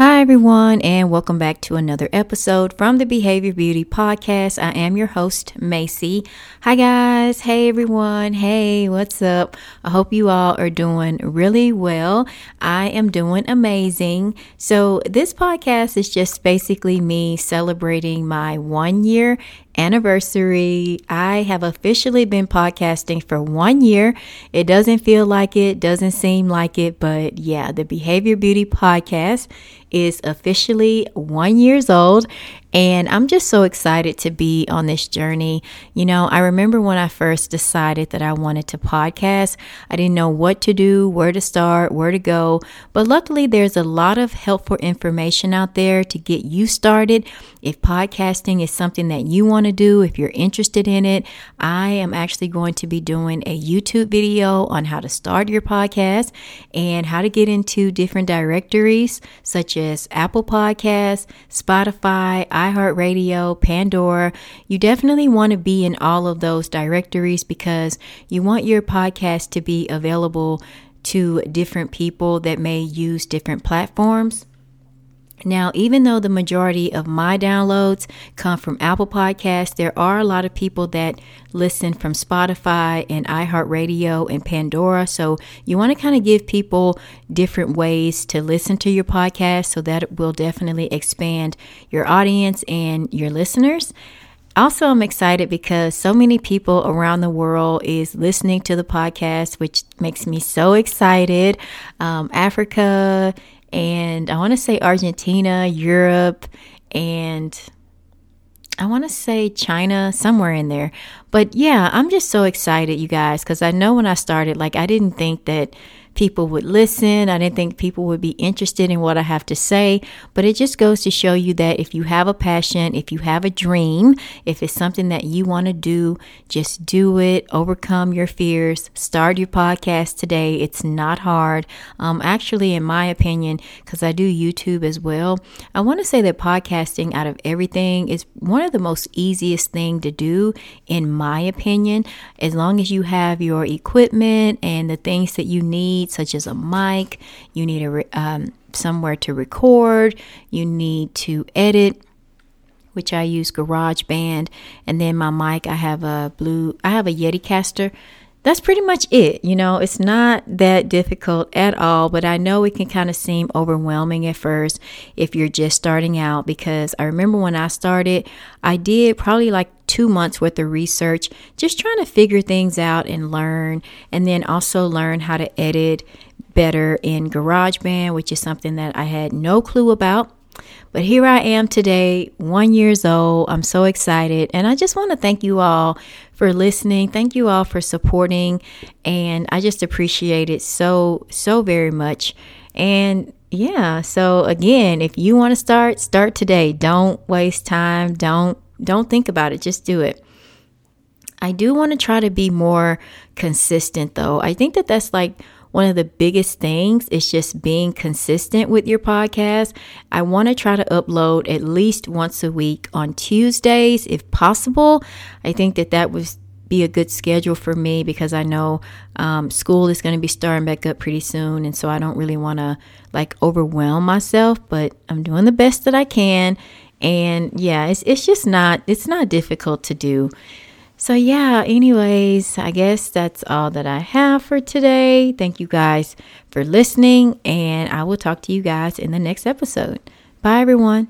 Hi, everyone, and welcome back to another episode from the Behavior Beauty Podcast. I am your host, Macy. Hi, guys. Hey, everyone. Hey, what's up? I hope you all are doing really well. I am doing amazing. So, this podcast is just basically me celebrating my one year anniversary. I have officially been podcasting for one year. It doesn't feel like it, doesn't seem like it, but yeah, the Behavior Beauty Podcast is officially one years old and I'm just so excited to be on this journey. You know, I remember when I first decided that I wanted to podcast, I didn't know what to do, where to start, where to go. But luckily, there's a lot of helpful information out there to get you started. If podcasting is something that you want to do, if you're interested in it, I am actually going to be doing a YouTube video on how to start your podcast and how to get into different directories such as Apple Podcasts, Spotify, iHeartRadio, Pandora. You definitely want to be in all of those directories because you want your podcast to be available to different people that may use different platforms. Now, even though the majority of my downloads come from Apple Podcasts, there are a lot of people that listen from Spotify and iHeartRadio and Pandora. So, you want to kind of give people different ways to listen to your podcast so that will definitely expand your audience and your listeners. Also, I'm excited because so many people around the world is listening to the podcast, which makes me so excited. Um, Africa, and I want to say Argentina, Europe, and I want to say China, somewhere in there. But yeah, I'm just so excited, you guys, because I know when I started, like, I didn't think that people would listen. I didn't think people would be interested in what I have to say, but it just goes to show you that if you have a passion, if you have a dream, if it's something that you want to do, just do it. Overcome your fears. Start your podcast today. It's not hard. Um, actually, in my opinion, because I do YouTube as well, I want to say that podcasting out of everything is one of the most easiest thing to do, in my opinion. As long as you have your equipment and the things that you need such as a mic, you need a um, somewhere to record, you need to edit which I use GarageBand, and then my mic I have a blue I have a Yeticaster that's pretty much it. You know, it's not that difficult at all, but I know it can kind of seem overwhelming at first if you're just starting out because I remember when I started, I did probably like two months worth of research, just trying to figure things out and learn, and then also learn how to edit better in GarageBand, which is something that I had no clue about. But here I am today, one years old. I'm so excited. And I just want to thank you all for listening. Thank you all for supporting. And I just appreciate it so, so very much. And yeah, so again, if you want to start, start today. Don't waste time. Don't don't think about it. Just do it. I do want to try to be more consistent though. I think that that's like one of the biggest things is just being consistent with your podcast. I want to try to upload at least once a week on Tuesdays if possible. I think that that would be a good schedule for me because I know um, school is going to be starting back up pretty soon. And so I don't really want to like overwhelm myself, but I'm doing the best that I can. And yeah, it's, it's just not, it's not difficult to do. So, yeah, anyways, I guess that's all that I have for today. Thank you guys for listening, and I will talk to you guys in the next episode. Bye, everyone.